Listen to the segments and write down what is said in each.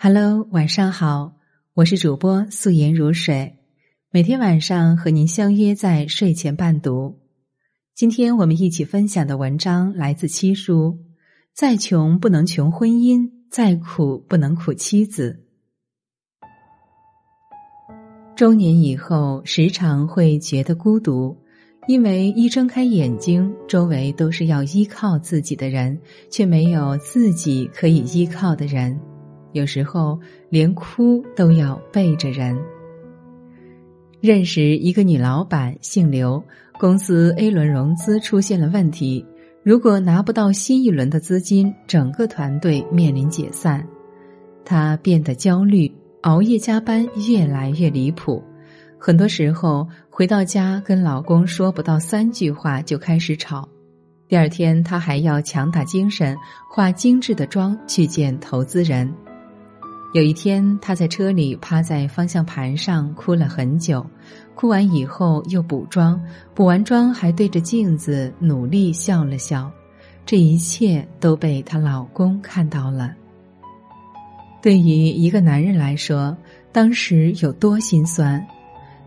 Hello，晚上好，我是主播素颜如水，每天晚上和您相约在睡前伴读。今天我们一起分享的文章来自七叔。再穷不能穷婚姻，再苦不能苦妻子。中年以后，时常会觉得孤独，因为一睁开眼睛，周围都是要依靠自己的人，却没有自己可以依靠的人。有时候连哭都要背着人。认识一个女老板，姓刘，公司 A 轮融资出现了问题，如果拿不到新一轮的资金，整个团队面临解散。她变得焦虑，熬夜加班越来越离谱，很多时候回到家跟老公说不到三句话就开始吵。第二天，她还要强打精神，化精致的妆去见投资人。有一天，他在车里趴在方向盘上哭了很久，哭完以后又补妆，补完妆还对着镜子努力笑了笑，这一切都被她老公看到了。对于一个男人来说，当时有多心酸？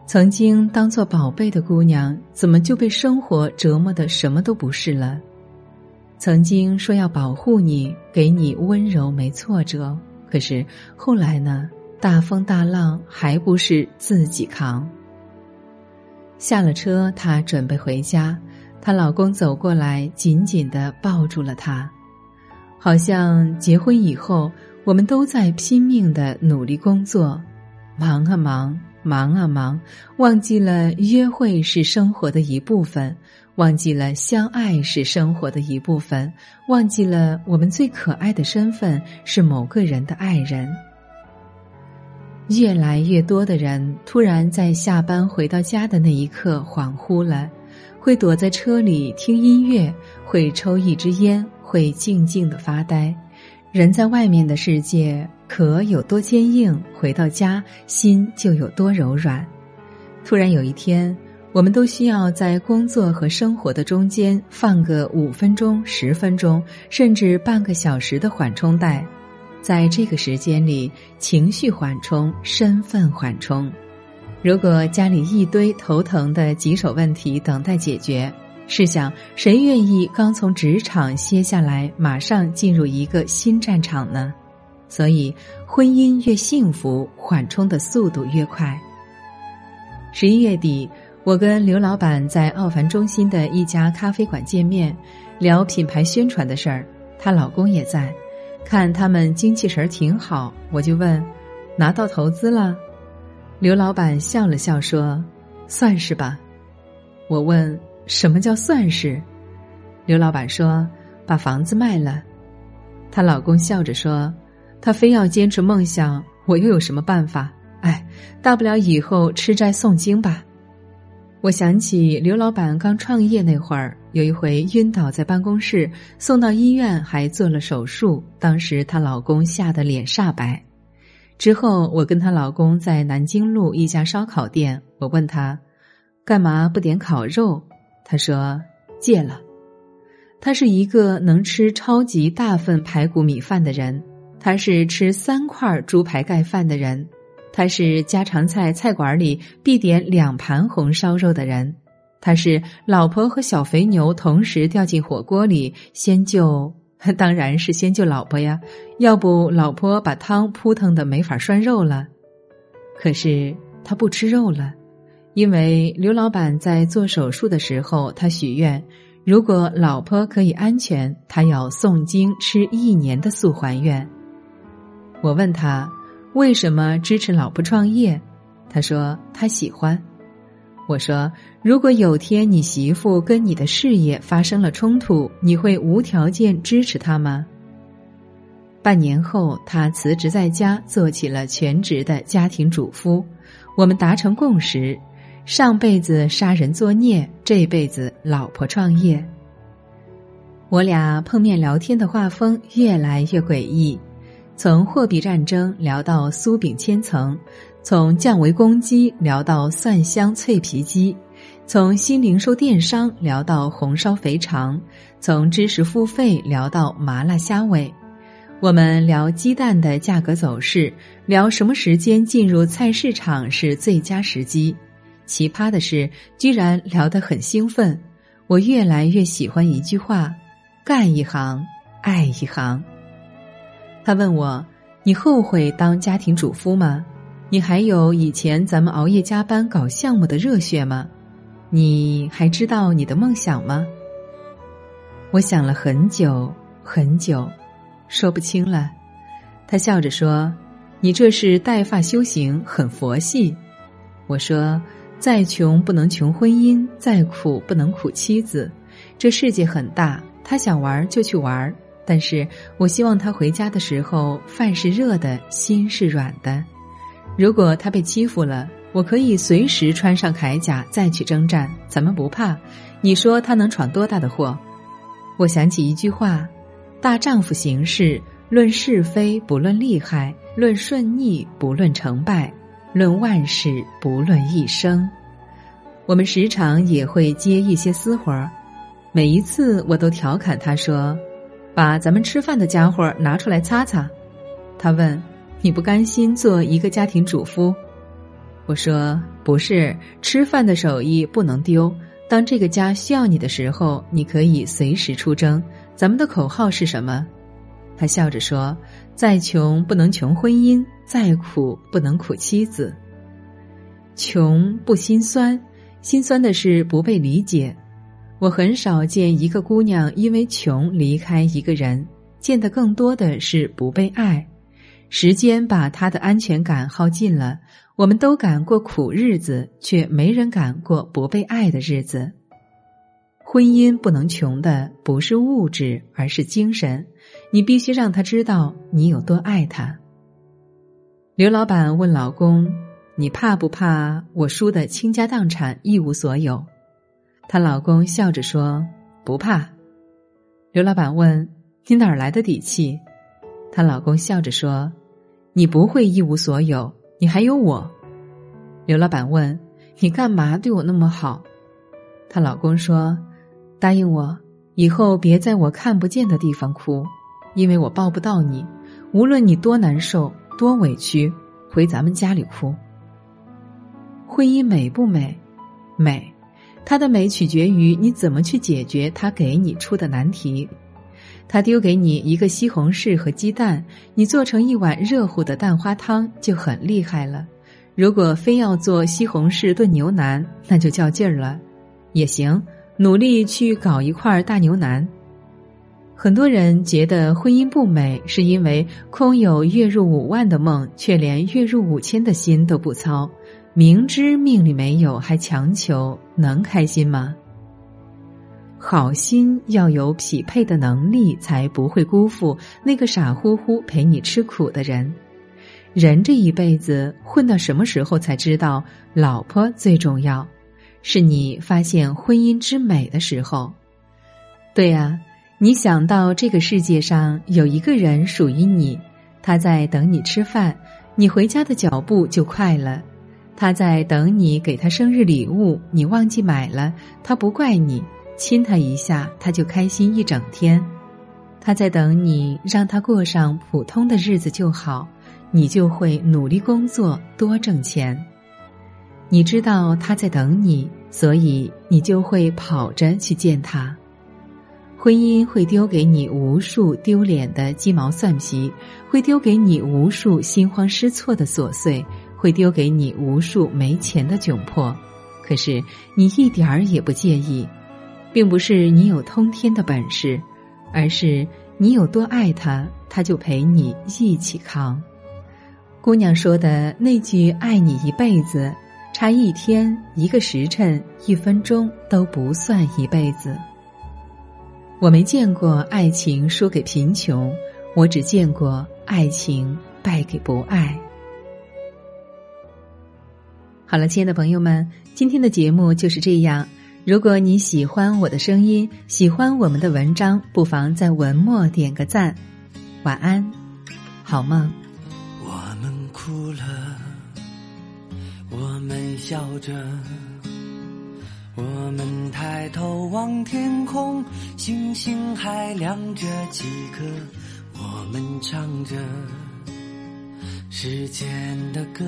曾经当做宝贝的姑娘，怎么就被生活折磨的什么都不是了？曾经说要保护你，给你温柔没挫折。可是后来呢？大风大浪还不是自己扛。下了车，她准备回家，她老公走过来，紧紧的抱住了她，好像结婚以后，我们都在拼命的努力工作，忙啊忙，忙啊忙，忘记了约会是生活的一部分。忘记了相爱是生活的一部分，忘记了我们最可爱的身份是某个人的爱人。越来越多的人突然在下班回到家的那一刻恍惚了，会躲在车里听音乐，会抽一支烟，会静静的发呆。人在外面的世界壳有多坚硬，回到家心就有多柔软。突然有一天。我们都需要在工作和生活的中间放个五分钟、十分钟，甚至半个小时的缓冲带，在这个时间里，情绪缓冲、身份缓冲。如果家里一堆头疼的棘手问题等待解决，试想谁愿意刚从职场歇下来，马上进入一个新战场呢？所以，婚姻越幸福，缓冲的速度越快。十一月底。我跟刘老板在奥凡中心的一家咖啡馆见面，聊品牌宣传的事儿。她老公也在，看他们精气神儿挺好，我就问：拿到投资了？刘老板笑了笑说：“算是吧。”我问：“什么叫算是？”刘老板说：“把房子卖了。”她老公笑着说：“他非要坚持梦想，我又有什么办法？哎，大不了以后吃斋诵经吧。”我想起刘老板刚创业那会儿，有一回晕倒在办公室，送到医院还做了手术。当时她老公吓得脸煞白。之后我跟她老公在南京路一家烧烤店，我问他，干嘛不点烤肉？他说戒了。他是一个能吃超级大份排骨米饭的人，他是吃三块猪排盖饭的人。他是家常菜菜馆里必点两盘红烧肉的人，他是老婆和小肥牛同时掉进火锅里，先救 当然是先救老婆呀，要不老婆把汤扑腾的没法涮肉了。可是他不吃肉了，因为刘老板在做手术的时候，他许愿，如果老婆可以安全，他要诵经吃一年的素还愿。我问他。为什么支持老婆创业？他说他喜欢。我说如果有天你媳妇跟你的事业发生了冲突，你会无条件支持她吗？半年后，他辞职在家做起了全职的家庭主夫。我们达成共识：上辈子杀人作孽，这辈子老婆创业。我俩碰面聊天的画风越来越诡异。从货币战争聊到酥饼千层，从降维攻击聊到蒜香脆皮鸡，从新零售电商聊到红烧肥肠，从知识付费聊到麻辣虾尾。我们聊鸡蛋的价格走势，聊什么时间进入菜市场是最佳时机。奇葩的是，居然聊得很兴奋。我越来越喜欢一句话：干一行，爱一行。他问我：“你后悔当家庭主妇吗？你还有以前咱们熬夜加班搞项目的热血吗？你还知道你的梦想吗？”我想了很久很久。说不清了，他笑着说：“你这是带发修行，很佛系。”我说：“再穷不能穷婚姻，再苦不能苦妻子。这世界很大，他想玩就去玩。但是我希望他回家的时候，饭是热的，心是软的。如果他被欺负了，我可以随时穿上铠甲再去征战，咱们不怕。你说他能闯多大的祸？”我想起一句话。大丈夫行事，论是非不论利害，论顺逆不论成败，论万事不论一生。我们时常也会接一些私活儿，每一次我都调侃他说：“把咱们吃饭的家伙拿出来擦擦。”他问：“你不甘心做一个家庭主妇？”我说：“不是，吃饭的手艺不能丢。当这个家需要你的时候，你可以随时出征。”咱们的口号是什么？他笑着说：“再穷不能穷婚姻，再苦不能苦妻子。穷不心酸，心酸的是不被理解。我很少见一个姑娘因为穷离开一个人，见的更多的是不被爱。时间把她的安全感耗尽了。我们都敢过苦日子，却没人敢过不被爱的日子。”婚姻不能穷的不是物质，而是精神。你必须让他知道你有多爱他。刘老板问老公：“你怕不怕我输的倾家荡产，一无所有？”她老公笑着说：“不怕。”刘老板问：“你哪儿来的底气？”她老公笑着说：“你不会一无所有，你还有我。”刘老板问：“你干嘛对我那么好？”她老公说。答应我，以后别在我看不见的地方哭，因为我抱不到你。无论你多难受、多委屈，回咱们家里哭。婚姻美不美？美，它的美取决于你怎么去解决他给你出的难题。他丢给你一个西红柿和鸡蛋，你做成一碗热乎的蛋花汤就很厉害了。如果非要做西红柿炖牛腩，那就较劲儿了，也行。努力去搞一块大牛腩。很多人觉得婚姻不美，是因为空有月入五万的梦，却连月入五千的心都不操。明知命里没有，还强求，能开心吗？好心要有匹配的能力，才不会辜负那个傻乎乎陪你吃苦的人。人这一辈子混到什么时候才知道，老婆最重要？是你发现婚姻之美的时候，对呀，你想到这个世界上有一个人属于你，他在等你吃饭，你回家的脚步就快了；他在等你给他生日礼物，你忘记买了，他不怪你，亲他一下他就开心一整天；他在等你让他过上普通的日子就好，你就会努力工作多挣钱。你知道他在等你，所以你就会跑着去见他。婚姻会丢给你无数丢脸的鸡毛蒜皮，会丢给你无数心慌失措的琐碎，会丢给你无数没钱的窘迫。可是你一点儿也不介意，并不是你有通天的本事，而是你有多爱他，他就陪你一起扛。姑娘说的那句“爱你一辈子”。差一天、一个时辰、一分钟都不算一辈子。我没见过爱情输给贫穷，我只见过爱情败给不爱。好了，亲爱的朋友们，今天的节目就是这样。如果你喜欢我的声音，喜欢我们的文章，不妨在文末点个赞。晚安，好梦。我们哭了。我们笑着，我们抬头望天空，星星还亮着几颗。我们唱着时间的歌，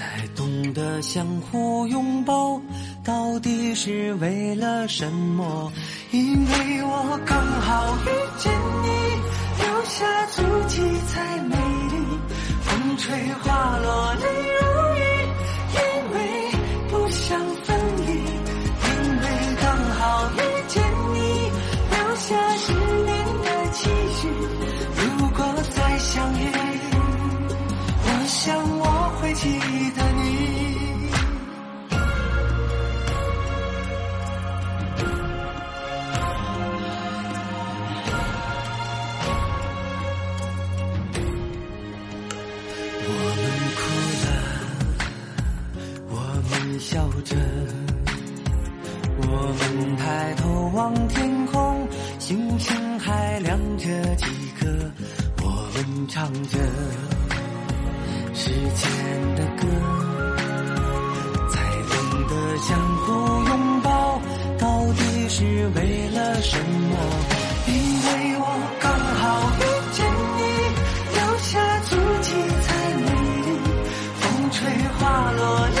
才懂得相互拥抱，到底是为了什么？因为我刚好遇见你，留下足迹才美丽，风吹花落泪如雨，因为不想分离，因为刚好遇见你，留下十年的期许。我们抬头望天空，星星还亮着几颗。我们唱着时间的歌，才懂得相互拥抱，到底是为了什么？因为我刚好遇见你，留下足迹才美丽。风吹花落泪